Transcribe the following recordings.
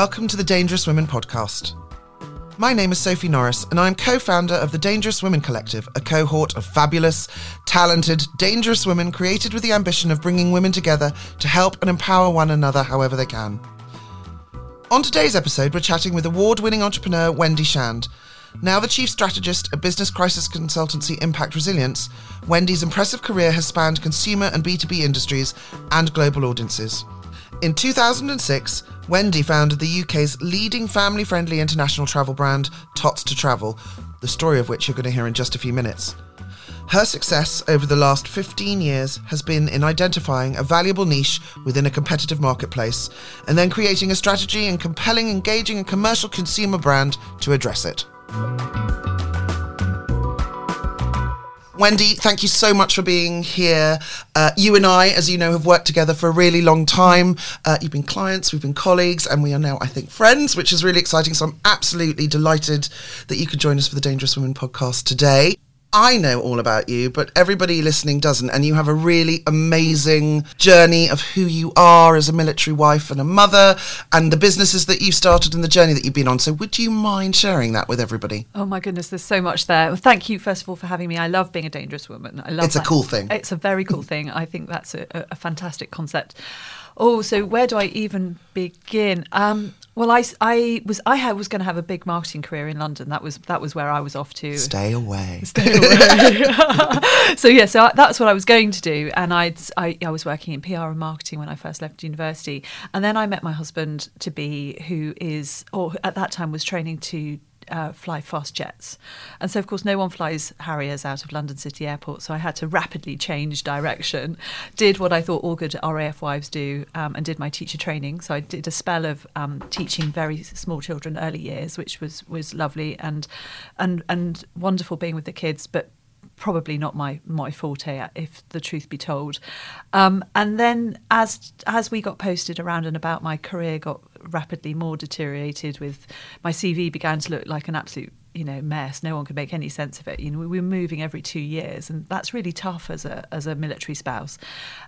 Welcome to the Dangerous Women podcast. My name is Sophy Norris, and I'm co founder of the Dangerous Women Collective, a cohort of fabulous, talented, dangerous women created with the ambition of bringing women together to help and empower one another however they can. On today's episode, we're chatting with award winning entrepreneur Wendy Shand. Now the chief strategist at business crisis consultancy Impact Resilience, Wendy's impressive career has spanned consumer and B2B industries and global audiences. In 2006, Wendy founded the UK's leading family friendly international travel brand, Tots to Travel, the story of which you're going to hear in just a few minutes. Her success over the last 15 years has been in identifying a valuable niche within a competitive marketplace and then creating a strategy and compelling, engaging, and commercial consumer brand to address it. Wendy, thank you so much for being here. Uh, you and I, as you know, have worked together for a really long time. Uh, you've been clients, we've been colleagues, and we are now, I think, friends, which is really exciting. So I'm absolutely delighted that you could join us for the Dangerous Women podcast today. I know all about you, but everybody listening doesn't. And you have a really amazing journey of who you are as a military wife and a mother, and the businesses that you've started and the journey that you've been on. So, would you mind sharing that with everybody? Oh my goodness, there's so much there. Well, thank you, first of all, for having me. I love being a dangerous woman. I love It's a cool thing. It's a very cool thing. I think that's a, a fantastic concept. Oh, so where do I even begin? Um, well, I, I was I was going to have a big marketing career in London. That was that was where I was off to. Stay away. Stay away. so yeah, so I, that's what I was going to do, and I'd I, I was working in PR and marketing when I first left university, and then I met my husband to be, who is or at that time was training to. Uh, fly fast jets, and so of course no one flies Harriers out of London City Airport. So I had to rapidly change direction. Did what I thought all good RAF wives do, um, and did my teacher training. So I did a spell of um, teaching very small children early years, which was was lovely and and and wonderful being with the kids, but probably not my my forte if the truth be told um, and then as as we got posted around and about my career got rapidly more deteriorated with my cv began to look like an absolute you know mess. No one could make any sense of it. You know we were moving every two years and that's really tough as a as a military spouse.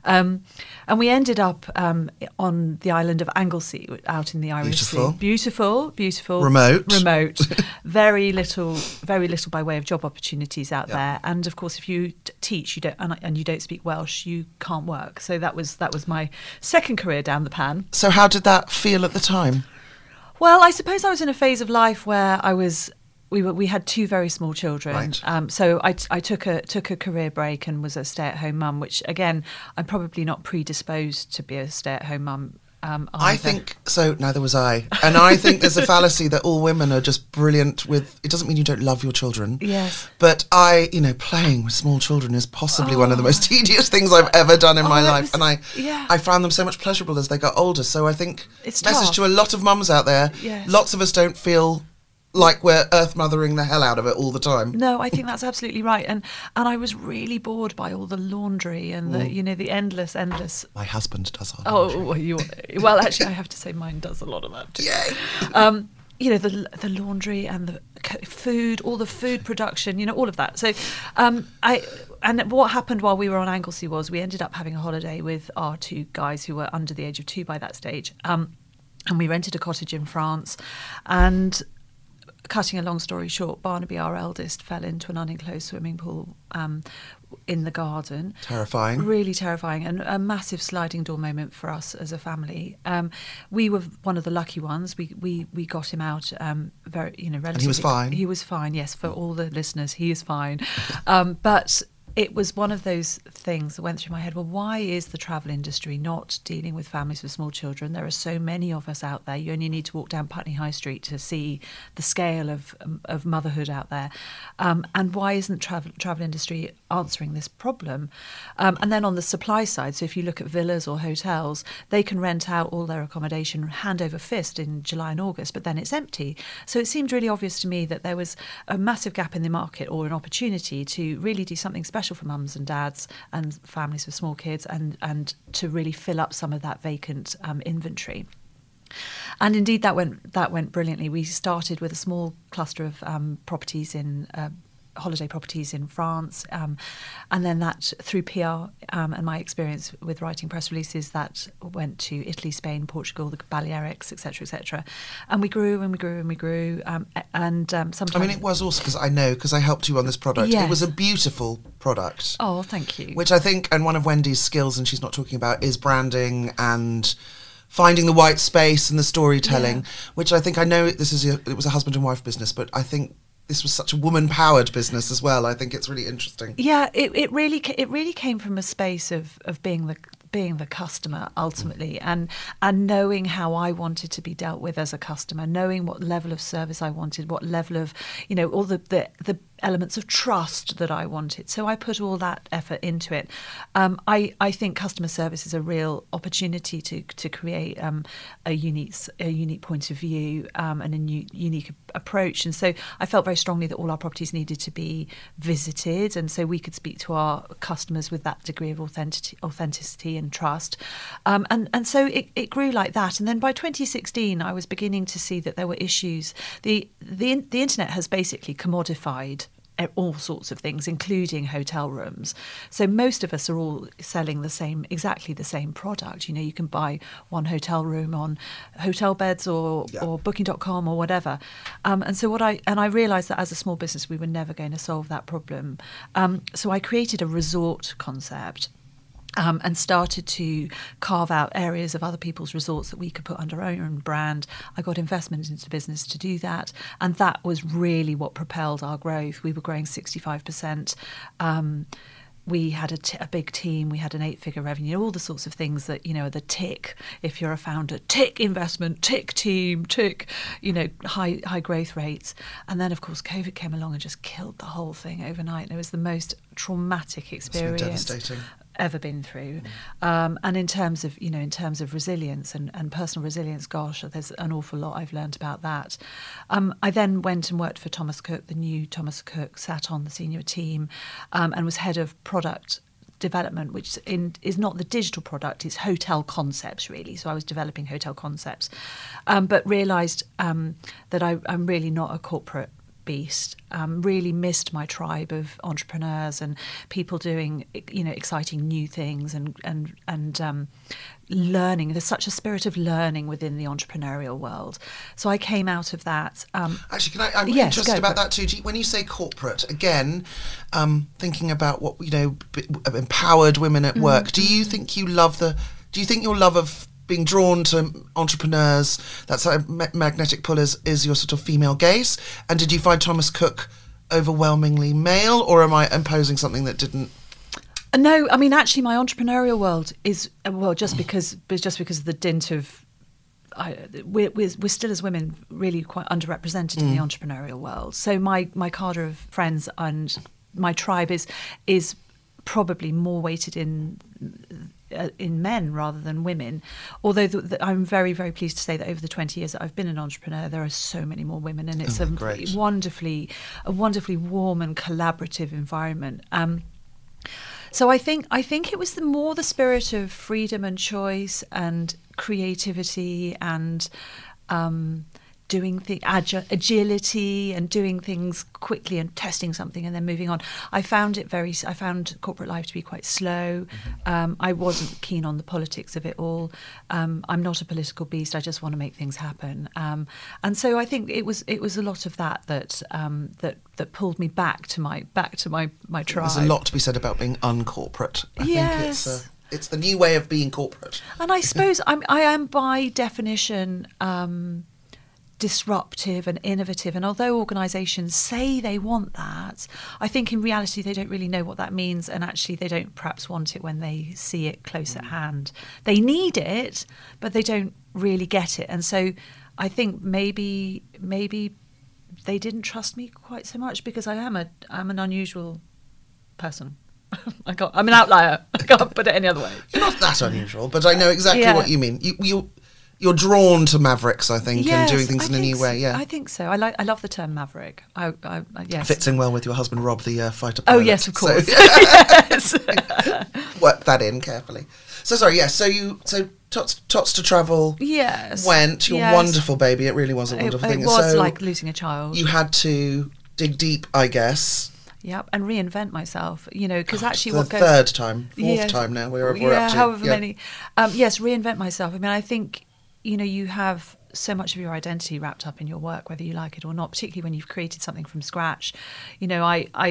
Um, and we ended up um, on the island of Anglesey out in the Irish Beautiful. Sea. Beautiful. Beautiful Remote. remote. Very little very little by way of job opportunities out there. And of course if you t- teach you don't and, and you don't speak welsh you can't work. So that was that was my second career down the pan. So, how did that feel at the time? well i suppose i was in a phase of life where i was we were we had two very small children Right. um, so I, I took a took a career break and was a stay-at-home mum which again i'm probably not predisposed to be a stay-at-home mum um, I think so. Neither was I, and I think there's a fallacy that all women are just brilliant with. It doesn't mean you don't love your children. Yes. But I, you know, playing with small children is possibly one of the most tedious things I've ever done in Oh, my life, was- and I, yeah. I found them so much pleasurable as they got older. So I think It's message tough. to a lot of mums out there. Yes. Lots of us don't feel like we're earth mothering the hell out of it all the time. No, I think that's absolutely right, and and I was really bored by all the laundry and the you know the endless, endless. My husband does all. Oh, well, you, well, actually, I have to say mine does a lot of that too. Yay. Um, you know the the laundry and the food, all the food production, you know all of that. So, um, I and what happened while we were on Anglesey was we ended up having a holiday with our two guys who were under the age of two by that stage, um, and we rented a cottage in France, and cutting a long story short, Barnaby, our eldest, fell into an unenclosed swimming pool um, in the garden. Terrifying. Really terrifying, and a massive sliding door moment for us as a family. Um, we were one of the lucky ones. We we, we got him out um, very, you know, relatively. he was fine? He was fine. Yes, for all the listeners, he is fine. Um, but it was one of those things that went through my head. Well, why is the travel industry not dealing with families with small children? There are so many of us out there. You only need to walk down Putney High Street to see the scale of um, of motherhood out there. Um, and why isn't travel travel industry answering this problem? Um, and then on the supply side, so if you look at villas or hotels, they can rent out all their accommodation hand over fist in July and August, but then it's empty. So it seemed really obvious to me that there was a massive gap in the market or an opportunity to really do something special for mums and dads and families with small kids and, and to really fill up some of that vacant um, inventory. And indeed, that went that went brilliantly. We started with a small cluster of um, properties in uh, holiday properties in France, um, and then that through PR um, and my experience with writing press releases, that went to Italy, Spain, Portugal, the Balearics, etc., etc. And we grew and we grew and we grew. Um, and um, sometimes. I mean, it was also because I know because I helped you on this product. It was a beautiful product. oh, thank you. which I think, and one of Wendy's skills, and she's not talking about, is branding and finding the white space and the storytelling. Yeah. Which I think I know this is a, it was a husband and wife business, but I think this was such a woman powered business as well. I think it's really interesting. Yeah, it, it really it really came from a space of, of being the being the customer ultimately and and knowing how I wanted to be dealt with as a customer, knowing what level of service I wanted, what level of you know all the the, the elements of trust that I wanted. So I put all that effort into it. Um, I I think customer service is a real opportunity to to create um, a unique a unique point of view um, and a new, unique approach. And so I felt very strongly that all our properties needed to be visited, and so we could speak to our customers with that degree of authenticity, authenticity and trust. Um, and and so it, it grew like that. And then by 2016, I was beginning to see that there were issues. the the the internet has basically commodified all sorts of things, including hotel rooms. So most of us are all selling the same, exactly the same product. You know, you can buy one hotel room on Hotelbeds or, Yeah. or booking.com or whatever. Um, and so what I, and I realized that as a small business, we were never going to solve that problem. Um, so I created a resort concept. Um, and started to carve out areas of other people's resorts that we could put under our own brand. I got investment into business to do that, and that was really what propelled our growth. We were growing 65%. Um, we had a, t- a big team. We had an eight-figure revenue. All the sorts of things that you know are the tick. If you're a founder, tick investment, tick team, tick, you know, high high growth rates. And then of course COVID came along and just killed the whole thing overnight. And it was the most traumatic been experience devastating. Ever been through. Um, and in terms of, you know, in terms of resilience and, and personal resilience, gosh, there's an awful lot I've learned about that. Um, I then went and worked for Thomas Cook, the new Thomas Cook, sat on the senior team um, and was head of product development which in, is not the digital product it's hotel concepts really so i was developing hotel concepts um, but realized um, that I, i'm really not a corporate beast. Um, really missed my tribe of entrepreneurs and people doing, you know, exciting new things and and and um, learning. There's such a spirit of learning within the entrepreneurial world. So I came out of that. Um, Actually, can I? I'm Yes, interested about that too. When you say corporate, again, um, thinking about what you know, empowered women Mm-hmm. at work. Do you think you love the? Do you think your love of being drawn to entrepreneurs, that sort of ma- magnetic pull, is, is your sort of female gaze? And did you find Thomas Cook overwhelmingly male, or am I imposing something that didn't? No, I mean actually, my entrepreneurial world is uh, well just because, just because of the dint of. I, we're, we're, we're still as women really quite underrepresented in the entrepreneurial world. So my my cadre of friends and my tribe is is probably more weighted in uh, in men rather than women. Although the, the, I'm very very pleased to say that over the 20 years that I've been an entrepreneur, there are so many more women, and it's Oh, a great. wonderfully a wonderfully warm and collaborative environment. Um, so I think I think it was the more the spirit of freedom and choice and creativity and um, doing the agi- agility and doing things quickly and testing something and then moving on. I found it very. I found corporate life to be quite slow. Um, I wasn't keen on the politics of it all. Um, I'm not a political beast. I just want to make things happen. Um, and so I think it was it was a lot of that that um, that that pulled me back to my back to my my tribe. There's a lot to be said about being uncorporate. I think it's Yes. uh, it's the new way of being corporate. And I suppose I'm, I am by definition um, disruptive and innovative. And although organisations say they want that, I think in reality they don't really know what that means. And actually, they don't perhaps want it when they see it close at mm. hand. They need it, but they don't really get it. And so I think maybe maybe they didn't trust me quite so much because I am a I'm an unusual person. I can't, I'm an outlier. I can't put it any other way. Not that unusual, but I know exactly Yeah. what you mean. You, you, you're drawn to mavericks, I think, and doing things I in a new so. way. Yeah, I think so. I like. I love the term maverick. I, I, yes. fits in well with your husband Rob, the uh, fighter Pilot. Oh yes, of So, course. yes. work that in carefully. So sorry, yes. so you so tots, tots to travel yes. went your Yes. wonderful baby. It really was a It, wonderful it thing. was so like losing a child. you had to dig deep, I guess. Yep, and reinvent myself. You know, because actually, the what goes third time, fourth Yes. time now. We're, we're yeah, up to however yeah. many. Um, yes, reinvent myself. I mean, I think you know you have so much of your identity wrapped up in your work, whether you like it or not. Particularly when you've created something from scratch. You know, I, I,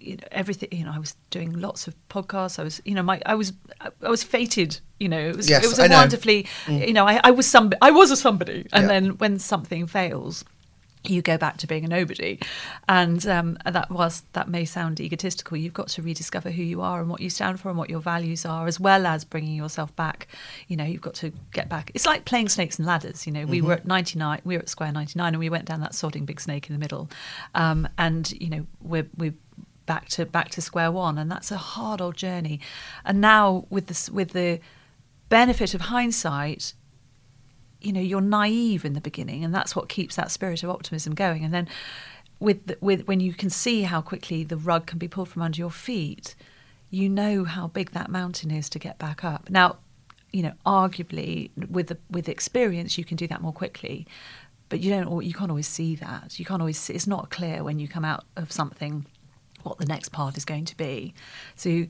you know, everything. You know, I was doing lots of podcasts. I was, you know, my, I was, I was fated. You know, it was, Yes, it was a wonderfully. Mm. You know, I, I was some, I was a somebody, and Yeah. then when something fails. You go back to being a nobody, and um, that was that may sound egotistical. You've got to rediscover who you are and what you stand for and what your values are, as well as bringing yourself back. You know, you've got to get back. It's like playing snakes and ladders. You know, we were at ninety nine, we were at square ninety nine, and we went down that sodding big snake in the middle, um, and you know we're we're back to back to square one, and that's a hard old journey. And now with this with the benefit of hindsight, you know you're naive in the beginning and that's what keeps that spirit of optimism going. And then with the, with when you can see how quickly the rug can be pulled from under your feet you know how big that mountain is to get back up. Now you know arguably with the, with experience you can do that more quickly but you don't you can't always see that. You can't always see, it's not clear when you come out of something what the next part is going to be. So,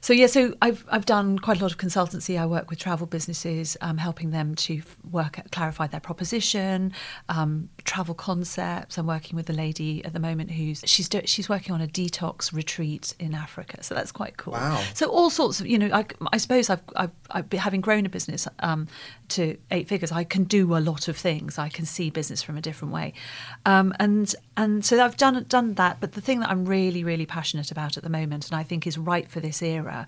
so yeah, so I've I've done quite a lot of consultancy. I work with travel businesses, um, helping them to work clarify their proposition, um, travel concepts. I'm working with a lady at the moment who's she's do, she's working on a detox retreat in Africa. So that's quite cool. Wow. So all sorts of you know, I, I suppose I've, I've, I've been, having grown a business um, to eight figures, I can do a lot of things. I can see business from a different way, um, and and so I've done done that. But the thing that I'm really really passionate about at the moment, and I think is right for this era,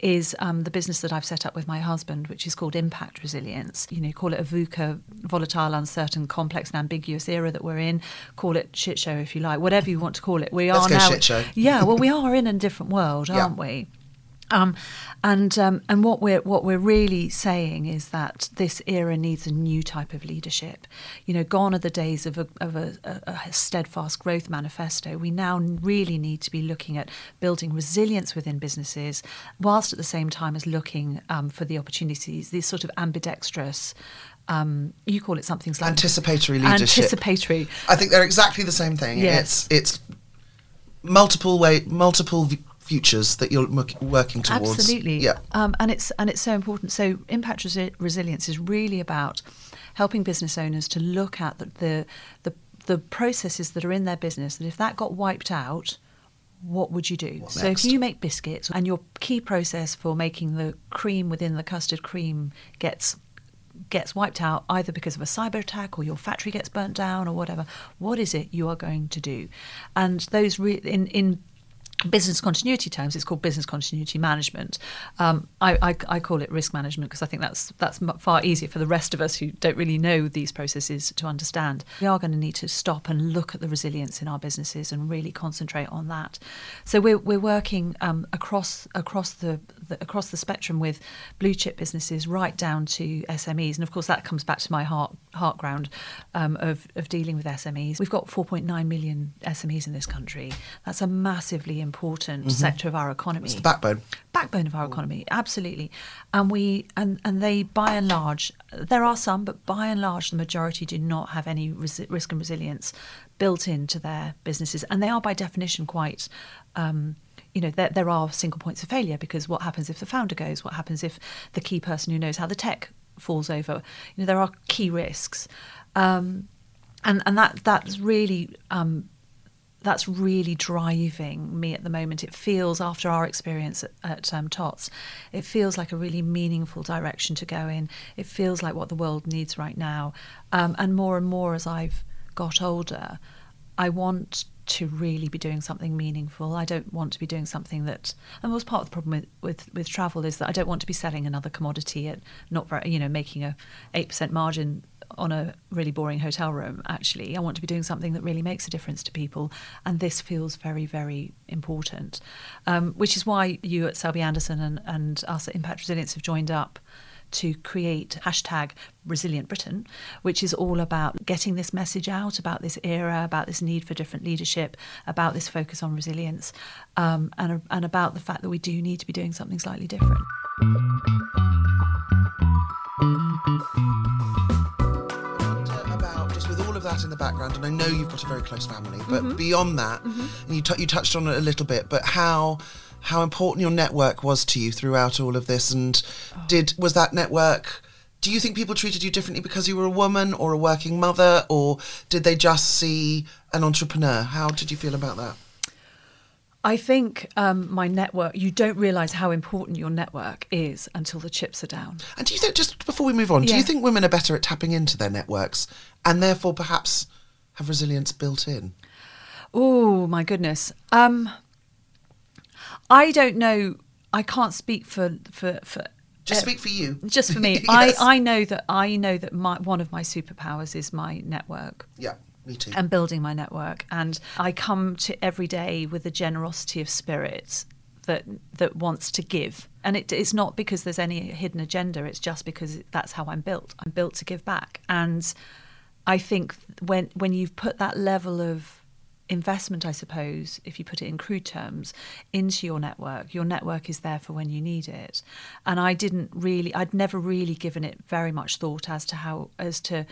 is um, the business that I've set up with my husband, which is called Impact Resilience. You know, call it a VUCA, volatile, uncertain, complex, and ambiguous era that we're in. Call it shit show if you like, whatever you want to call it. We are now. shit show. Yeah, well, we are in a different world, aren't we? Um, and um, and what we're what we're really saying is that this era needs a new type of leadership. You know, gone are the days of a, of a, a steadfast growth manifesto. We now really need to be looking at building resilience within businesses, whilst at the same time as looking um, for the opportunities. These sort of ambidextrous. Um, you call it something like Anticipatory leadership. Anticipatory. I think they're exactly the same thing. Yes. It's it's multiple way multiple v- futures that you're working towards. Absolutely. Yeah. Um, and it's and it's so important. So impact resi- resilience is really about helping business owners to look at the, the the the processes that are in their business. That if that got wiped out. What would you do? What so, next? if you make biscuits and your key process for making the cream within the custard cream gets gets wiped out either because of a cyber attack or your factory gets burnt down or whatever what is it you are going to do? And those re- in in business continuity terms it's called business continuity management. Um, I, I, I call it risk management because I think that's that's far easier for the rest of us who don't really know these processes to understand. We are going to need to stop and look at the resilience in our businesses and really concentrate on that. So we're, we're working um, across across the, the across the spectrum with blue chip businesses right down to SMEs and of course that comes back to my heart heart ground um, of, of dealing with SMEs we've got 4.9 million SMEs in this country. That's a massively important sector of our economy. It's the backbone. backbone of our economy absolutely. And we and and they by and large there are some but by and large the majority do not have any resi- risk and resilience built into their businesses. And they are by definition quite um, you know there, there are single points of failure because what happens if the founder goes? What happens if the key person who knows how the tech falls over? You know there are key risks. Um, and and that that's really um, that's really driving me at the moment. It feels, after our experience at, at um, TOTS, it feels like a really meaningful direction to go in. It feels like what the world needs right now. Um, and more and more as I've got older, I want to really be doing something meaningful. I don't want to be doing something that, and was part of the problem with, with, with travel is that I don't want to be selling another commodity at not very, you know, making a 8% margin on a really boring hotel room actually i want to be doing something that really makes a difference to people and this feels very very important. Um, which is why you at selby anderson and, and us at impact resilience have joined up to create hashtag resilient britain which is all about getting this message out about this era about this need for different leadership about this focus on resilience um, and, and about the fact that we do need to be doing something slightly different in the background, and I know you've got a very close family, but Mm-hmm. beyond that, and you, t- you touched on it a little bit, but how how important your network was to you throughout all of this, and Oh. did was that network? Do you think people treated you differently because you were a woman or a working mother, or did they just see an entrepreneur? How did you feel about that? I think um, my network, you don't realise how important your network is until the chips are down. And do you think, just before we move on, do you think women are better at tapping into their networks and therefore perhaps have resilience built in? Oh, my goodness. Um, I don't know. I can't speak for. for, for Just uh, speak for you. Just for me. Yes. I, I know that I know that my, one of my superpowers is my network. Yeah, me too. and building my network. And I come to every day with a generosity of spirit that that wants to give. And it, it's not because there's any hidden agenda. It's just because that's how I'm built. I'm built to give back. And I think when when you've put that level of investment, I suppose, if you put it in crude terms, into your network, your network is there for when you need it. And I didn't really, I'd never really given it very much thought as to how, as to,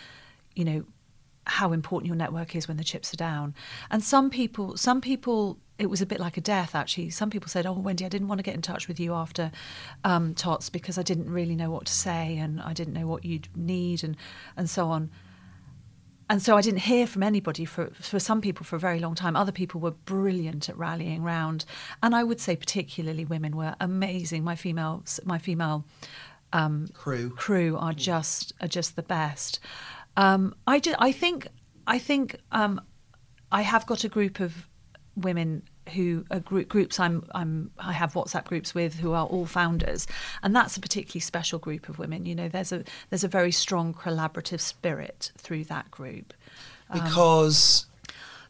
you know, how important your network is when the chips are down. And some people, some people, it was a bit like a death actually. Some people said, "Oh, Wendy, I didn't want to get in touch with you after um, Tots because I didn't really know what to say and I didn't know what you'd need and and so on." And so I didn't hear from anybody for for some people for a very long time. Other people were brilliant at rallying round, and I would say particularly women were amazing. My female my female Crew. crew are just are just the best. Um, I just, I think I think um, I have got a group of women who are group, groups I'm I'm I have WhatsApp groups with who are all founders, and that's a particularly special group of women. You know, there's a there's a very strong collaborative spirit through that group Because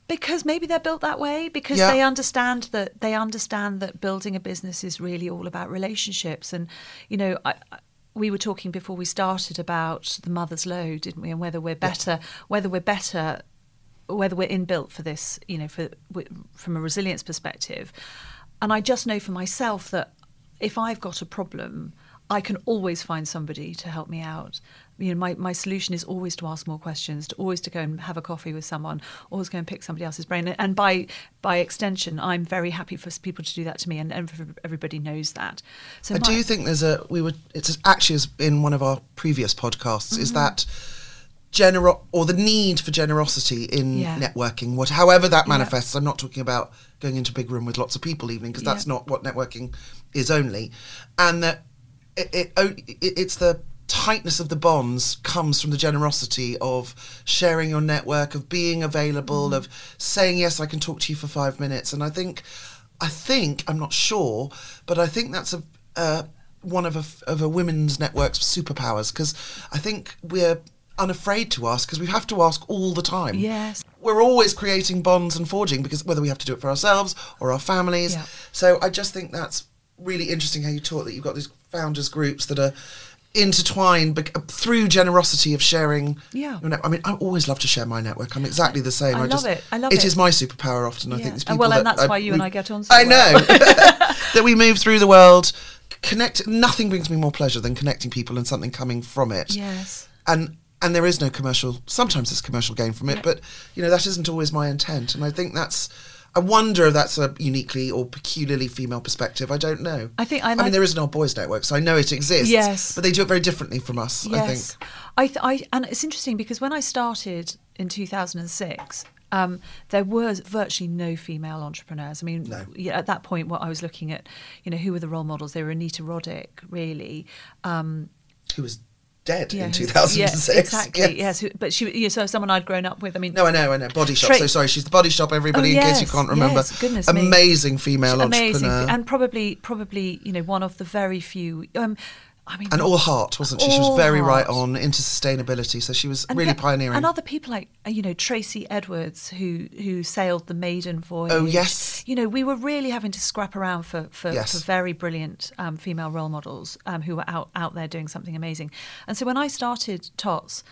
because maybe they're built that way because Yeah. they understand that they understand that building a business is really all about relationships and you know I- we were talking before we started about the mother's load didn't we? And whether we're better whether we're better whether we're inbuilt for this you know for from a resilience perspective. And I just know for myself that if I've got a problem I can always find somebody to help me out. You know, my, my solution is always to ask more questions, to always to go and have a coffee with someone, always go and pick somebody else's brain. And by by extension, I'm very happy for people to do that to me, and, and everybody knows that. So I my- do think there's a we were it's actually in one of our previous podcasts Mm-hmm. is that general or the need for generosity in Yeah. networking what however that Yeah. manifests I'm not talking about going into a big room with lots of people evening because that's Yeah. not what networking is only and that it, it, it it's the tightness of the bonds comes from the generosity of sharing your network of being available Mm-hmm. of saying yes I can talk to you for 5 minutes and I think I think I'm not sure, but I think that's a uh, one of a of a women's network's superpowers because I think we're unafraid to ask because we have to ask all the time. Yes. We're always creating bonds and forging because whether we have to do it for ourselves or our families. Yeah. So I just think that's really interesting how you talk that you've got these founders groups that are intertwined bec- through generosity of sharing Yeah. your net- I mean I always love to share my network I'm exactly the same I love just, it. I love it it. is my superpower often I think these oh, And people well, and that that's why you and I get on so I well. know that we move through the world connect nothing brings me more pleasure than connecting people and something coming from it Yes. and and there is no commercial sometimes there's commercial gain from it Yeah. but you know that isn't always my intent and i think that's i wonder if that's a uniquely or peculiarly female perspective i don't know I think- i and mean there is an old boys network so i know it exists Yes. but they do it very differently from us i think Yes, I, th- I and it's interesting because when I started in 2006, um, there was virtually no female entrepreneurs. I mean, No. yeah, at that point, what I was looking at, you know, who were the role models? They were Anita Roddick, really. Um, who was dead yeah, in who- 2006 Yeah, exactly. Yes. Yes, but she, you know, so someone I'd grown up with. I mean, No, I know, I know. Body shop. Tra- so sorry, she's the body shop. Everybody, Oh, in case you can't remember, yes, goodness me. amazing female amazing, entrepreneur, and probably, probably, you know, one of the very few. Um, I mean, and all heart, wasn't she? She was very right on into sustainability. So she was and really pioneering. And other people like you know Tracy Edwards, who who sailed the maiden voyage. Oh, yes. You know, we were really having to scrap around for for, Yes. for very brilliant um, female role models um, who were out out there doing something amazing. And so when I started Tots.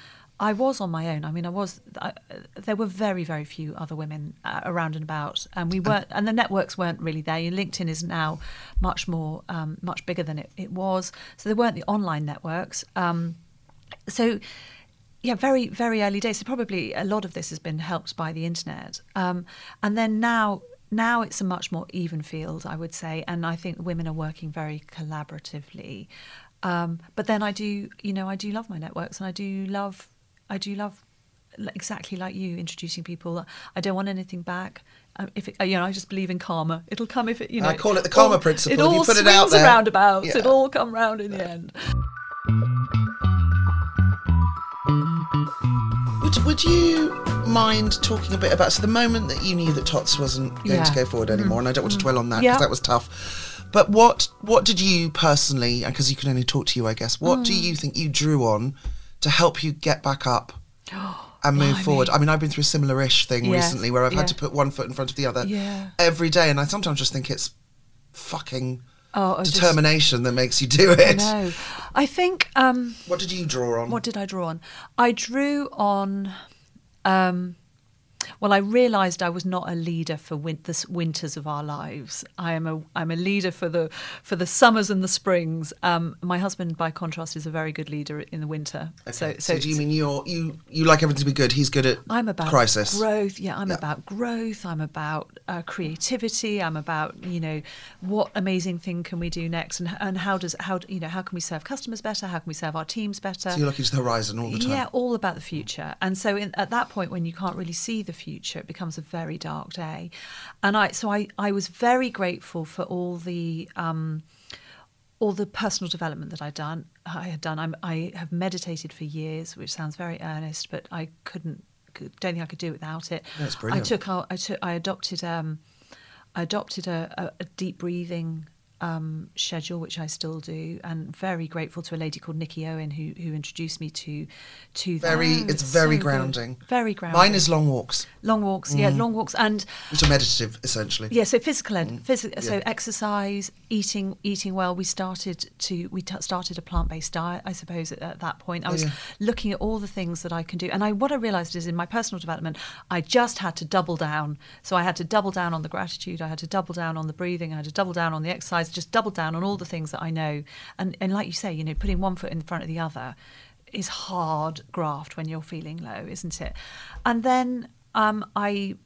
I was on my own. I mean, I was. I, there were very, very few other women uh, around and about, and we weren't. And the networks weren't really there. LinkedIn is now much more, um, much bigger than it, it was. So there weren't the online networks. Um, so yeah, very, very early days. So probably a lot of this has been helped by the internet. Um, and then now, now it's a much more even field, I would say. And I think women are working very collaboratively. Um, but then I do, you know, I do love my networks, and I do love, I do love, exactly like you, introducing people. I don't want anything back. Um, if it, you know, I just believe in karma. It'll come if it, you know. I call it the karma all, principle. It all you put swings it out there. and roundabouts. Yeah. It'll all come round in the end. Would, would you mind talking a bit about so the moment that you knew that Tots wasn't going to Yeah. Mm. go forward anymore, and I don't want to dwell on that Yeah. because that was tough. But what what did you personally, because you can only talk to you, I guess, what Mm. do you think you drew on to help you get back up and move Blimey. forward? I mean, I've been through a similar-ish thing Yes, recently where I've yeah. had to put one foot in front of the other Yeah. every day, and I sometimes just think it's fucking Oh, I just- determination that makes you do it. No, I think. Um, What did you draw on? what did I draw on? I drew on. Um, well, I realised I was not a leader for win- the winters of our lives. I am a I'm a leader for the for the summers and the springs. Um, my husband, by contrast, is a very good leader in the winter. So, so, do you mean you're you you like everything to be good? He's good at I'm about crisis. growth. Yeah, I'm Yeah. about growth. I'm about uh, creativity. I'm about you know what amazing thing can we do next, and and how does how you know how can we serve customers better? How can we serve our teams better? So you're looking to the horizon all the time. Yeah, all about the future. And so in, at that point, when you can't really see the future, it becomes a very dark day. And I so I I was very grateful for all the. Um, all the personal development that I'd done, I had done. I'm, I have meditated for years, which sounds very earnest, but I couldn't, could, don't think I could do without it. That's brilliant. I took, I took, I adopted, um, I adopted a, a, a deep breathing um, schedule, which I still do, and very grateful to a lady called Nikki Owen who who introduced me to to Very, that. it's very so good. grounding. Very grounding. Mine is long walks, long walks. Yeah, long walks and which are meditative essentially. yeah, so physical, ed, physi- so Mm. yeah. exercise, eating, eating well. We started to we t- started a plant based diet. I suppose at, at that point, I Oh, was yeah. looking at all the things that I can do, and I what I realised is in my personal development, I just had to double down. So I had to double down on the gratitude. I had to double down on the breathing. I had to double down on the exercise. Just double down on all the things that I know. And and like you say, you know, putting one foot in front of the other is hard graft when you're feeling low, isn't it? And then um, I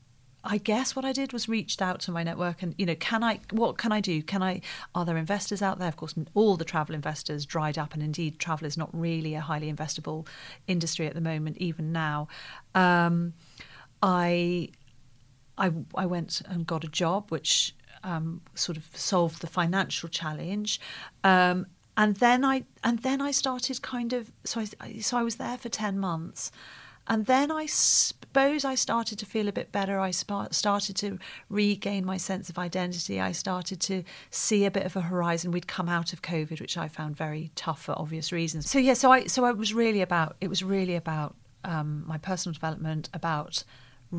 I guess what I did was reached out to my network and you know can I what can I do can I are there investors out there of course all the travel investors dried up and indeed travel is not really a highly investable industry at the moment even now um, I I, I went and got a job, which um, sort of solved the financial challenge, um, and then I and then I started kind of so I so I was there for ten months, and then I suppose I started to feel a bit better. I started to regain my sense of identity. I started to see a bit of a horizon. We'd come out of COVID, which I found very tough for obvious reasons. So yeah, so I so I was really about it was really about um, my personal development about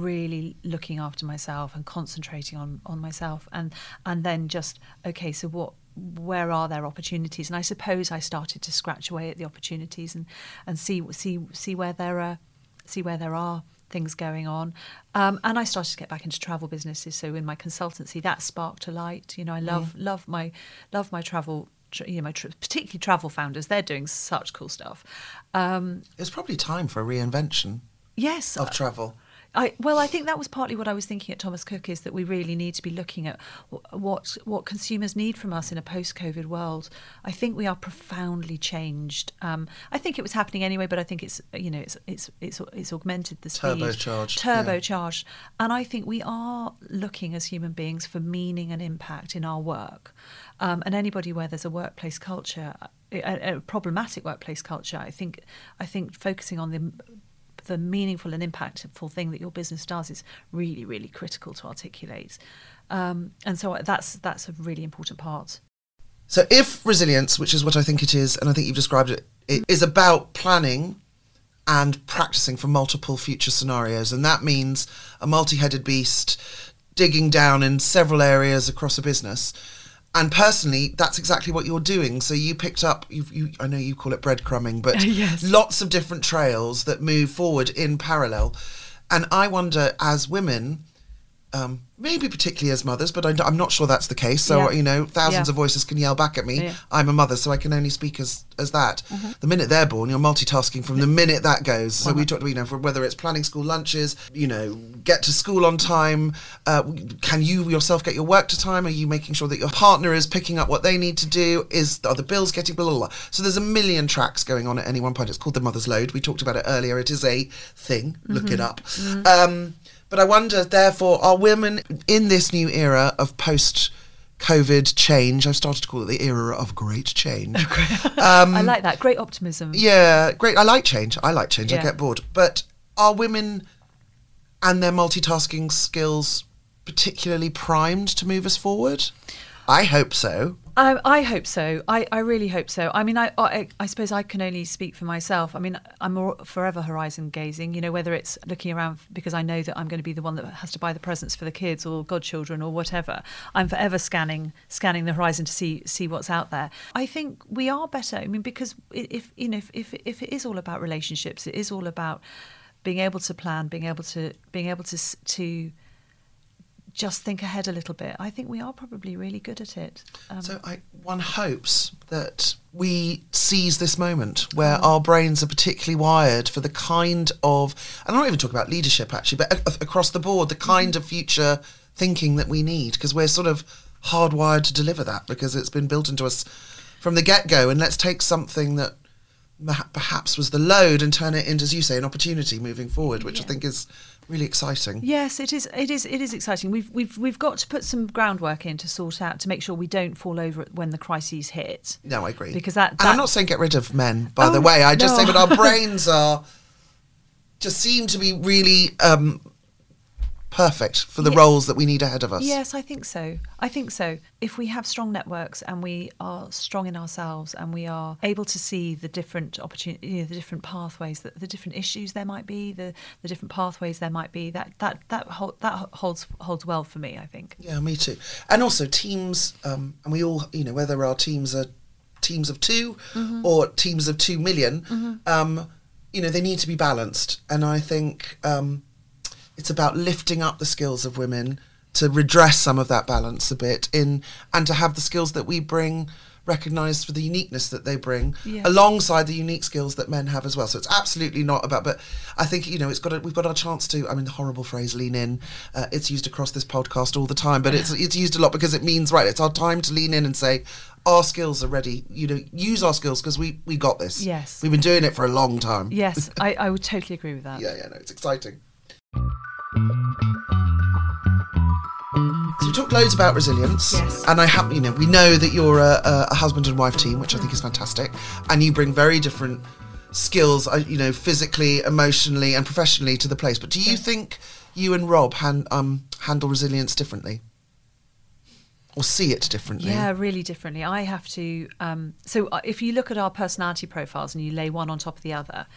really looking after myself and concentrating on on myself and and then just okay so what where are there opportunities? And i suppose i started to scratch away at the opportunities and and see see see where there are see where there are things going on. Um, and i started to get back into travel businesses. So in my consultancy that sparked a light. You know i love love my love my travel you know my particularly travel founders. They're doing such cool stuff. Um, It's probably time for a reinvention yes of travel. I, well, I think that was partly what I was thinking at Thomas Cook is that we really need to be looking at what what consumers need from us in a post-COVID world. I think we are profoundly changed. Um, I think it was happening anyway, but I think it's you know it's it's it's, it's augmented the speed, Turbocharged, yeah. turbocharged, and I think we are looking as human beings for meaning and impact in our work. Um, and anybody where there's a workplace culture, a, a problematic workplace culture, I think I think focusing on the the meaningful and impactful thing that your business does is really, really critical to articulate. Um, and so that's that's a really important part. So if resilience, which is what I think it is, and I think you've described it, it is about planning and practicing for multiple future scenarios, and that means a multi-headed beast digging down in several areas across a business. And personally, that's exactly what you're doing. So you picked up, you, you, I know you call it breadcrumbing, but Yes. lots of different trails that move forward in parallel. And I wonder, as women, Um, maybe particularly as mothers, but I, am not sure that's the case. So Yeah. you know, thousands Yeah. of voices can yell back at me. Yeah. I'm a mother, so I can only speak as as that. Mm-hmm. The minute they're born, you're multitasking from the minute that goes. So we talked, you know, for whether it's planning school lunches, you know, get to school on time. Uh, can you yourself get your work to time? Are you making sure that your partner is picking up what they need to do? Is are the bills getting blah blah blah? So there's a million tracks going on at any one point. It's called the mother's load. We talked about it earlier. It is a thing. Look it up. Um, but I wonder, therefore, are women in this new era of post COVID change? I've started to call it the era of great change. Um, I like that. Great optimism. yeah, great. I like change. I like change. I get bored. But are women and their multitasking skills particularly primed to move us forward? I hope so. I, I hope so. I, I really hope so. I mean, I, I I suppose I can only speak for myself. I mean, I'm forever horizon gazing. You know, whether it's looking around because I know that I'm going to be the one that has to buy the presents for the kids or godchildren or whatever. I'm forever scanning scanning the horizon to see see what's out there. I think we are better. I mean, because if you know if if, if it is all about relationships, it is all about being able to plan, being able to being able to to just think ahead a little bit. I think we are probably really good at it. Um, So I, one hopes that we seize this moment where Mm. our brains are particularly wired for the kind of, and I'm not even talking about leadership actually, but a- across the board, the kind Mm-hmm. of future thinking that we need, because we're sort of hardwired to deliver that because it's been built into us from the get go. And let's take something that perhaps was the load and turn it into, as you say, an opportunity moving forward, which I think is really exciting. Yes, it is. It is. It is exciting. We've we've we've got to put some groundwork in to sort out to make sure we don't fall over when the crises hit. No, I agree. Because that- and I'm not saying get rid of men, by the Oh, way. I just say no. that our brains are just seem to be really um, perfect for the Ye- roles that we need ahead of us. Yes, I think so. I think so. If we have strong networks and we are strong in ourselves and we are able to see the different opportunity, you know, the different pathways, the, the different issues there might be, the, the different pathways there might be, that that that hold, that holds holds well for me. I think. Yeah, me too. And also teams, um, and we all, you know, whether our teams are teams of 2 Mm-hmm. or teams of two million, um, you know, they need to be balanced. And I think um, it's about lifting up the skills of women to redress some of that balance a bit in, and to have the skills that we bring recognized for the uniqueness that they bring Yeah. alongside the unique skills that men have as well so it's absolutely not about but i think you know it's got a, we've got our chance to i mean the horrible phrase lean in uh, it's used across this podcast all the time but it's it's used a lot because it means right it's our time to lean in and say our skills are ready you know use our skills because we we got this Yes. we've been doing it for a long time Yes, I, I would totally agree with that. yeah yeah no it's exciting So we talked loads about resilience, Yes. and I have, you know, we know that you're a, a- husband and wife team, which I think is fantastic, and you bring very different skills, uh, you know, physically, emotionally, and professionally to the place. But do you think you and Rob han- um, handle resilience differently, or see it differently? Yeah, really differently. I have to. Um, so uh, if you look at our personality profiles and you lay one on top of the other,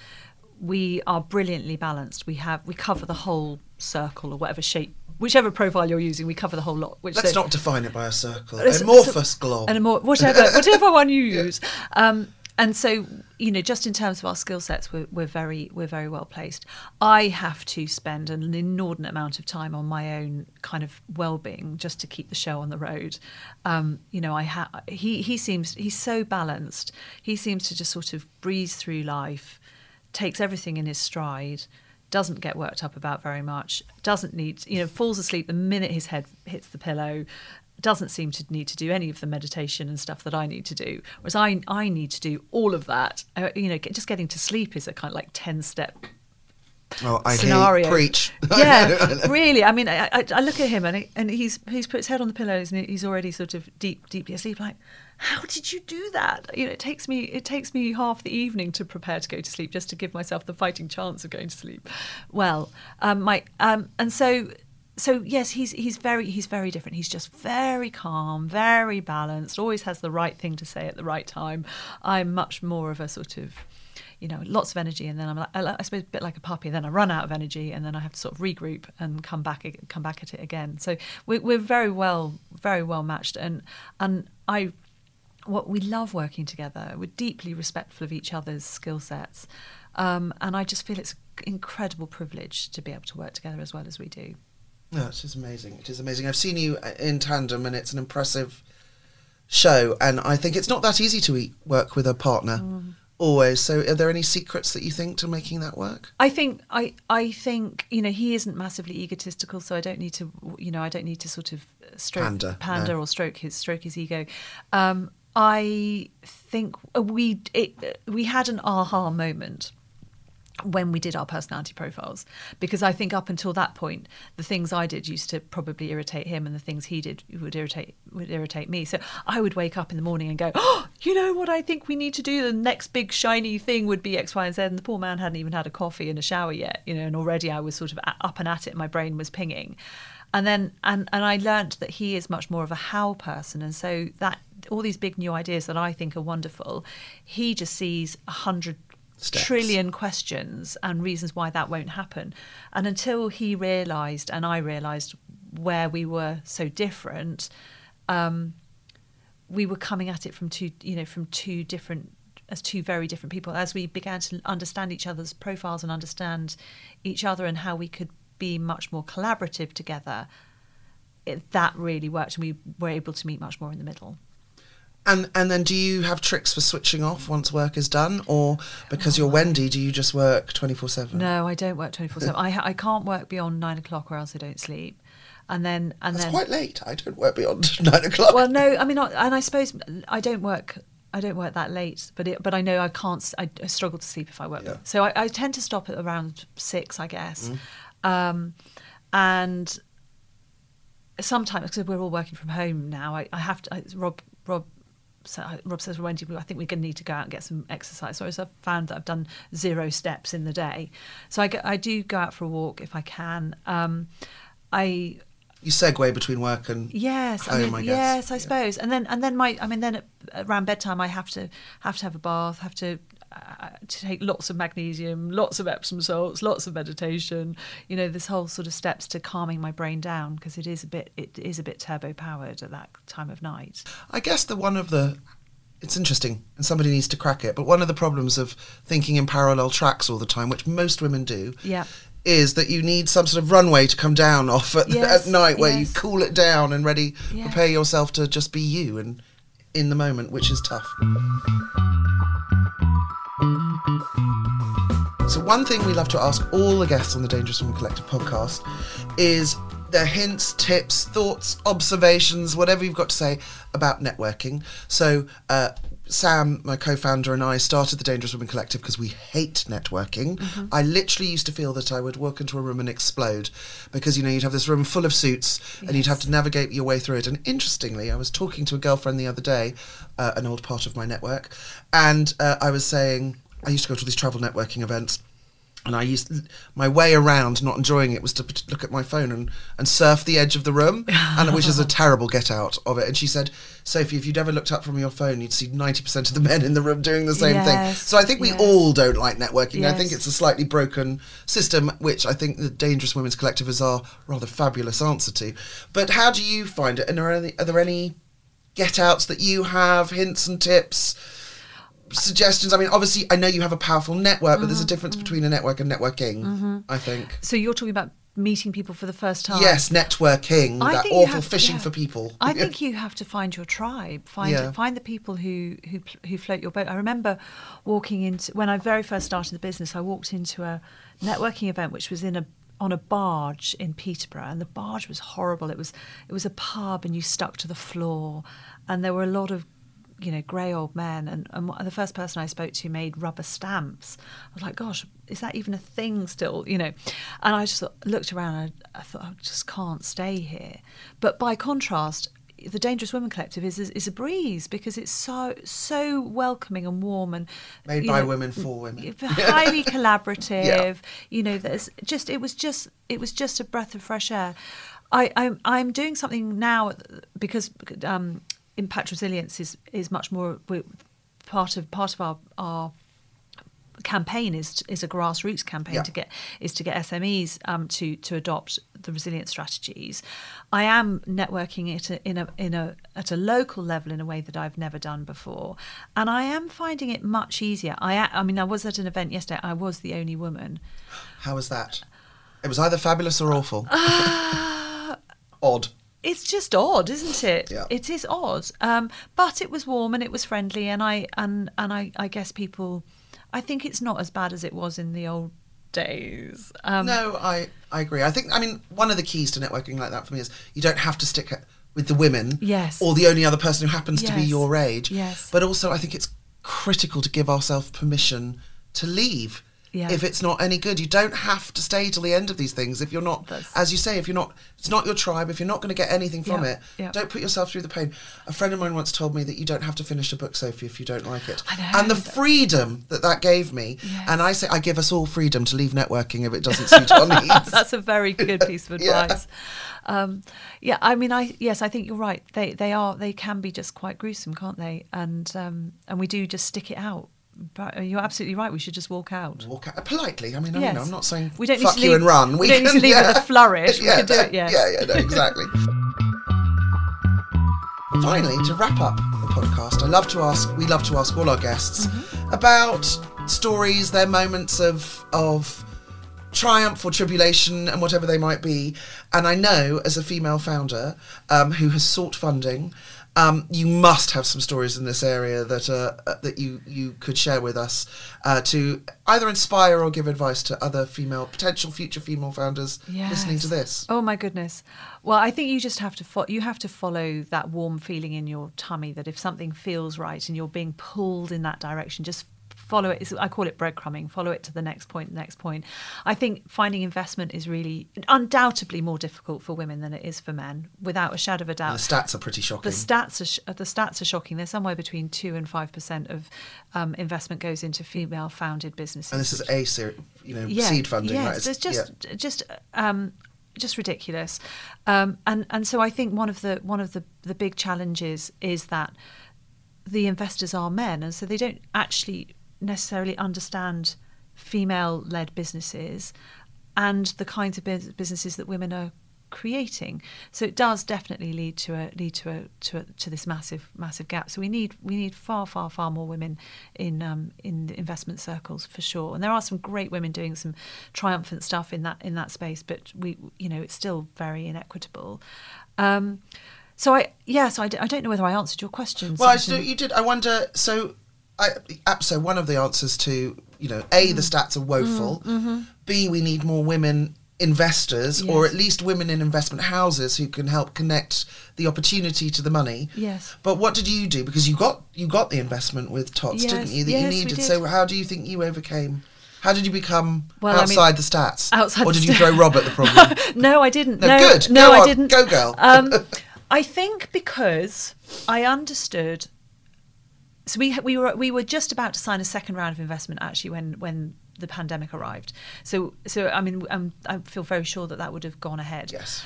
we are brilliantly balanced. We have we cover the whole circle or whatever shape, whichever profile you're using. We cover the whole lot. Which Let's so- not define it by a circle. Amorphous glob. and a more whatever whatever one you use. Um, and so you know, just in terms of our skill sets, we're, we're very we're very well placed. I have to spend an inordinate amount of time on my own kind of well being just to keep the show on the road. Um, you know, I ha- he he seems he's so balanced. He seems to just sort of breeze through life, takes everything in his stride doesn't get worked up about very much, doesn't need, you know, falls asleep the minute his head hits the pillow, doesn't seem to need to do any of the meditation and stuff that I need to do. Whereas I, I need to do all of that. Uh, you know, just getting to sleep is a kind of like 10 step oh, I scenario. preach. Yeah, really. I mean, I, I, I look at him and he, and he's he's put his head on the pillows and he's already sort of deep deeply asleep. Like, how did you do that? You know, it takes me it takes me half the evening to prepare to go to sleep just to give myself the fighting chance of going to sleep. Well, um, my um, and so so yes, he's he's very he's very different. He's just very calm, very balanced. Always has the right thing to say at the right time. I'm much more of a sort of you know, lots of energy, and then I'm like, I suppose a bit like a puppy. Then I run out of energy, and then I have to sort of regroup and come back, come back at it again. So we're, we're very well, very well matched, and and I, what we love working together. We're deeply respectful of each other's skill sets, um, and I just feel it's an incredible privilege to be able to work together as well as we do. No, it is amazing. It is amazing. I've seen you uh, in tandem, and it's an impressive show. And I think it's not that easy to work with a partner always. So, are there any secrets that you think to making that work? I think I I think you know he isn't massively egotistical, so I don't need to you know I don't need to sort of stroke Pander, pander no. or stroke his stroke his ego. Um, I think we it, we had an aha moment when we did our personality profiles. Because I think up until that point the things I did used to probably irritate him and the things he did would irritate would irritate me. So I would wake up in the morning and go oh you know what I think we need to do? The next big shiny thing would be X Y and Z. And the poor man hadn't even had a coffee and a shower yet you know and already I was sort of up and at it. My brain was pinging. And then and and I learnt that he is much more of a how person. And so that all these big new ideas that I think are wonderful he just sees a hundred Steps. trillion questions and reasons why that won't happen. And until he realised and I realised where we were so different, um, we were coming at it from two, you know, from two different as two very different people. As we began to understand each other's profiles and understand each other and how we could be much more collaborative together, it, that really worked, and we were able to meet much more in the middle. And and then, do you have tricks for switching off once work is done, or because you're Wendy, do you just work twenty four seven? No, I don't work twenty four seven. I I can't work beyond nine o'clock, or else I don't sleep. And then and That's then quite late. I don't work beyond nine o'clock. well, no, I mean, not, and I suppose I don't work. I don't work that late, but it, but I know I can't. I, I struggle to sleep if I work. Yeah. So I, I tend to stop at around six, I guess. Um, and sometimes because we're all working from home now, I, I have to. I, Rob Rob. So Rob says, Wendy, I think we're going to need to go out and get some exercise. So I've found that I've done zero steps in the day. So I, go, I do go out for a walk if I can. Um, I you segue between work and Yes, I mean, I guess. yes, I Yeah. suppose. And then, and then my, I mean, then at, around bedtime, I have to have to have a bath, have to Uh, to take lots of magnesium, lots of Epsom salts, lots of meditation. You know, this whole sort of steps to calming my brain down because it is a bit, it is a bit turbo powered at that time of night. I guess the one of the it's interesting and somebody needs to crack it, but one of the problems of thinking in parallel tracks all the time, which most women do, Yeah. is that you need some sort of runway to come down off at, Yes, at night where you cool it down and ready prepare yourself to just be you and in the moment, which is tough. So one thing we love to ask all the guests on the Dangerous Woman Collective podcast is their hints, tips, thoughts, observations, whatever you've got to say about networking. So uh, Sam, my co-founder, and I started the Dangerous Women Collective because we hate networking. I literally used to feel that I would walk into a room and explode because you know you'd have this room full of suits and you'd have to navigate your way through it. And interestingly, I was talking to a girlfriend the other day, uh, an old part of my network, and uh, I was saying I used to go to these travel networking events. And I used my way around not enjoying it was to p- look at my phone and, and surf the edge of the room, and which is a terrible get out of it. And she said, Sophy, if you'd ever looked up from your phone, you'd see ninety percent of the men in the room doing the same thing. So I think we yes. all don't like networking. I think it's a slightly broken system, which I think the Dangerous Women's Collective is our rather fabulous answer to. But how do you find it? And are, any, are there any get outs that you have, hints and tips? Suggestions. I mean, obviously, I know you have a powerful network, but there's a Mm-hmm. difference between a network and networking. I think. So you're talking about meeting people for the first time. Yes, networking. I that awful have- fishing yeah. for people. I think you have to find your tribe. Find Yeah. find the people who who who float your boat. I remember walking into when I very first started the business. I walked into a networking event which was in a on a barge in Peterborough, and the barge was horrible. It was it was a pub, and you stuck to the floor, and there were a lot of you know grey old men. And, and the first person I spoke to made rubber stamps. I was like, gosh, is that even a thing still? You know, and I just thought, looked around. And I, I thought, I just can't stay here. But by contrast, the Dangerous Women Collective is, is is a breeze because it's so so welcoming and warm and Made by know, women for women. highly collaborative. Yeah. You know, there's just it was just it was just a breath of fresh air. I, I'm I'm doing something now because um, impact resilience is is much more part of part of our our campaign is is a grassroots campaign Yeah. to get is to get SMEs um, to to adopt the resilience strategies. I am networking it in a in a at a local level in a way that I've never done before, and I am finding it much easier. I I mean I was at an event yesterday. I was the only woman. How was that? It was either fabulous or awful. Ah. odd. It's just odd, isn't it? Yeah. It is odd. Um, but it was warm and it was friendly, and I and and I, I guess people, I think it's not as bad as it was in the old days. Um, no, I, I agree. I think, I mean, one of the keys to networking like that for me is you don't have to stick with the women Yes. or the only other person who happens to be your age. Yes. But also, I think it's critical to give ourselves permission to leave. Yeah. If it's not any good, you don't have to stay till the end of these things. If you're not, That's- as you say, if you're not, it's not your tribe. If you're not going to get anything from Yeah, it, yeah. don't put yourself through the pain. A friend of mine once told me that you don't have to finish a book, Sophy, if you don't like it. I know, and the that- freedom that that gave me, and I say I give us all freedom to leave networking if it doesn't suit our needs. That's a very good piece of advice. Um, yeah, I mean, I yes, I think you're right. They they are they can be just quite gruesome, can't they? And um, and we do just stick it out. But you're absolutely right. We should just walk out. walk out politely. I mean, I Yes. know, I'm not saying We don't need fuck to you leave- and run. we don't need to leave with a flourish. We yeah, can do it, yes. Yeah, yeah, no, exactly. Finally, to wrap up the podcast, I love to ask. We love to ask all our guests Mm-hmm. about stories, their moments of of triumph or tribulation, and whatever they might be. And I know, as a female founder um, who has sought funding. Um, you must have some stories in this area that uh, uh, that you, you could share with us uh, to either inspire or give advice to other female potential future female founders listening to this. Oh my goodness. Well, I think you just have to fo- you have to follow that warm feeling in your tummy that if something feels right and you're being pulled in that direction, just follow it. I call it breadcrumbing. Follow it to the next point, next point. I think finding investment is really undoubtedly more difficult for women than it is for men, without a shadow of a doubt. The stats are pretty shocking. The stats are sh- the stats are shocking. There's somewhere between two and five percent of um, investment goes into female-founded businesses. and this is a ser- you know Yeah, seed funding, yes, right? It's- it's just yeah. just um, just ridiculous, um, and and so I think one of the one of the the big challenges is that the investors are men, and so they don't actually necessarily understand female-led businesses and the kinds of businesses that women are creating. So it does definitely lead to a lead to a to, a, to this massive massive gap. So we need we need far far far more women in um, in the investment circles for sure. And there are some great women doing some triumphant stuff in that in that space, but we you know it's still very inequitable. Um, so I yeah, so I, d- I don't know whether I answered your question. Well, I, Susan. you did. I wonder. So, I so one of the answers to you know, a Mm. the stats are woeful. B we need more women investors, or Mm-hmm. At least women in investment houses who can help connect the opportunity to the money. Yes. But what did you do? Because you got you got the investment with Tots, Yes, didn't you? That yes, you needed. So how do you think you overcame? How did you become Well, I mean- outside the stats? Outside or did you throw Rob at the problem? no, I didn't. No, No, good. No, I didn't. Go, girl. Um, I think because I understood. So we we were we were just about to sign a second round of investment actually when when the pandemic arrived. So so I mean um, I feel very sure that that would have gone ahead. Yes.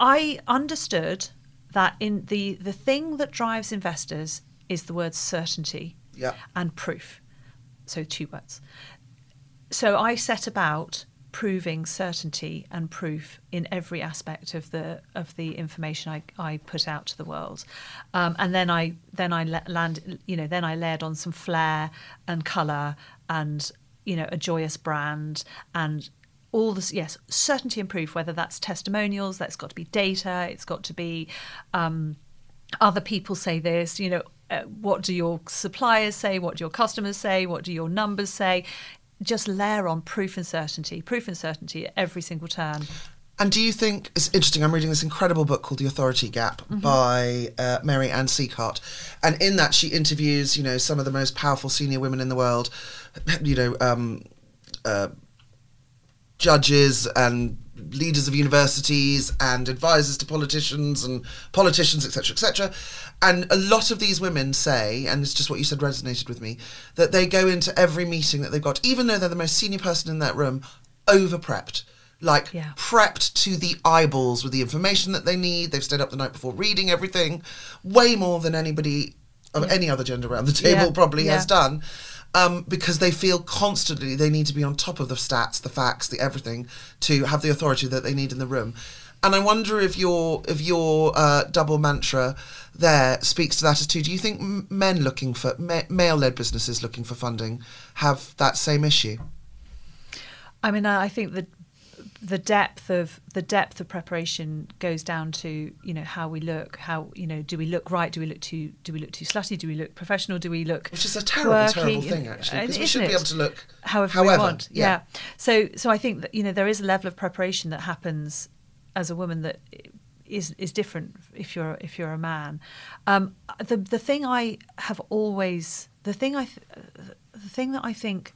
I- understood that in the the thing that drives investors is the word certainty Yeah. and proof. So two words. So I set about proving certainty and proof in every aspect of the of the information I, I put out to the world, um, and then I then I land you know then I layered on some flair and color and you know a joyous brand and all this yes certainty and proof whether that's testimonials that's got to be data it's got to be um, other people say this you know uh, what do your suppliers say what do your customers say what do your numbers say just layer on proof and certainty proof and certainty at every single turn And do you think it's interesting? I'm reading this incredible book called The Authority Gap Mm-hmm. by uh, Mary Ann Sieghart, and in that she interviews, you know, some of the most powerful senior women in the world, you know, um, uh, judges and leaders of universities and advisors to politicians and politicians, etc., etc. And a lot of these women say, and it's just what you said resonated with me, that they go into every meeting that they've got, even though they're the most senior person in that room, over prepped. Like Yeah. prepped to the eyeballs with the information that they need. They've stayed up the night before reading everything, way more than anybody of Yeah. any other gender around the table Yeah, probably has done. Um, because they feel constantly they need to be on top of the stats, the facts, the everything to have the authority that they need in the room. And I wonder if your if your uh, double mantra there speaks to that as too. Do you think men looking for ma- male-led businesses looking for funding have that same issue? I mean, I think that the depth of the depth of preparation goes down to you know how we look how you know do we look right? Do we look too do we look too slutty? Do we look professional? Do we look which is a terrible quirky? terrible thing actually because we should be able to look however, however we want yeah. so so i think that you know there is a level of preparation that happens as a woman that is is different if you're if you're a man. Um, the the thing i have always the thing i th- the thing that i think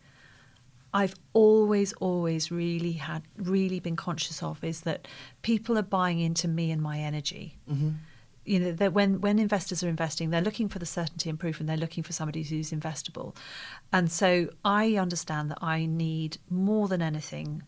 I've always, always really had, really been conscious of is that people are buying into me and my energy. Mm-hmm. You know, that when when investors are investing, they're looking for the certainty and proof, and they're looking for somebody who's investable. And so I understand that I need more than anything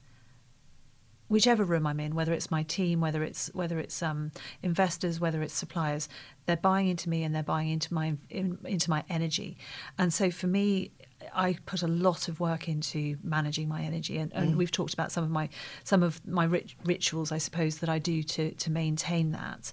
whichever room I'm in, whether it's my team, whether it's whether it's um, investors, whether it's suppliers, they're buying into me and they're buying into my in, into my energy. And so for me, I put a lot of work into managing my energy, and, and Mm. we've talked about some of my some of my rit- rituals, I suppose, that I do to to maintain that.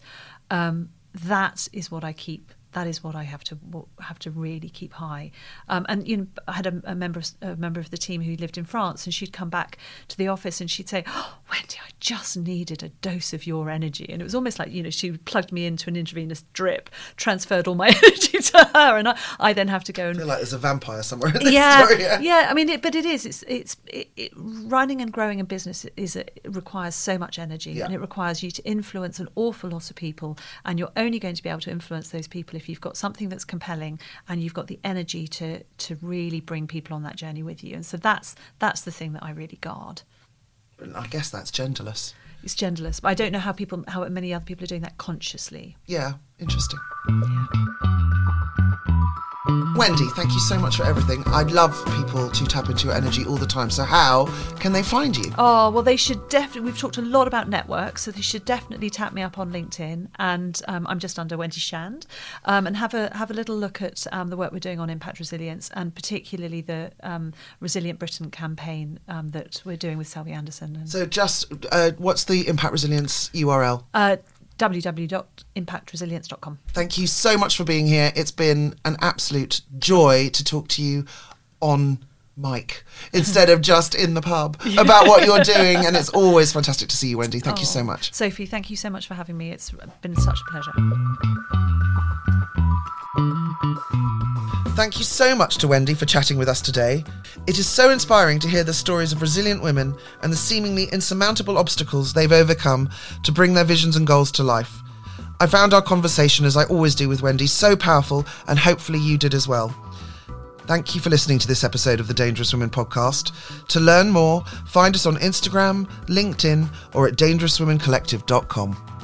Um, that is what I keep. That is what I have to have to really keep high. Um, and you know, I had a, a member of, a member of the team who lived in France, and she'd come back to the office and she'd say, oh, "Wendy, I just needed a dose of your energy." And it was almost like you know she plugged me into an intravenous drip, transferred all my energy to her, and I, I then have to go I and feel like there's a vampire somewhere in this yeah, story. Yeah. yeah. I mean, it, but it is. It's it's it, it, running and growing a business is a, it requires so much energy, Yeah. and it requires you to influence an awful lot of people. And you're only going to be able to influence those people if you've got something that's compelling and you've got the energy to to really bring people on that journey with you. And so that's that's the thing that I really guard. I guess that's genderless. It's genderless, but I don't know how people how many other people are doing that consciously. Yeah, interesting. Yeah. Wendy, thank you so much for everything. I'd love people to tap into your energy all the time. So, how can they find you? Oh, well, they should definitely. We've talked a lot about networks, so they should definitely tap me up on LinkedIn. And um, I'm just under Wendy Shand. Um, and have a have a little look at um, the work we're doing on impact resilience, and particularly the um, Resilient Britain campaign um, that we're doing with Selby Anderson. And, So, just uh, what's the Impact Resilience URL? uh, www.impactresilience.com. Thank you so much for being here. It's been an absolute joy to talk to you on mic instead of just in the pub about what you're doing. And it's always fantastic to see you, Wendy. Thank you so Oh, much. Sophy. Thank you so much for having me. It's been such a pleasure. Thank you so much to Wendy for chatting with us today. It is so inspiring to hear the stories of resilient women and the seemingly insurmountable obstacles they've overcome to bring their visions and goals to life. I found our conversation, as I always do with Wendy, so powerful, and hopefully you did as well. Thank you for listening to this episode of the Dangerous Women podcast. To learn more, find us on Instagram, LinkedIn, or at dangerouswomencollective.com.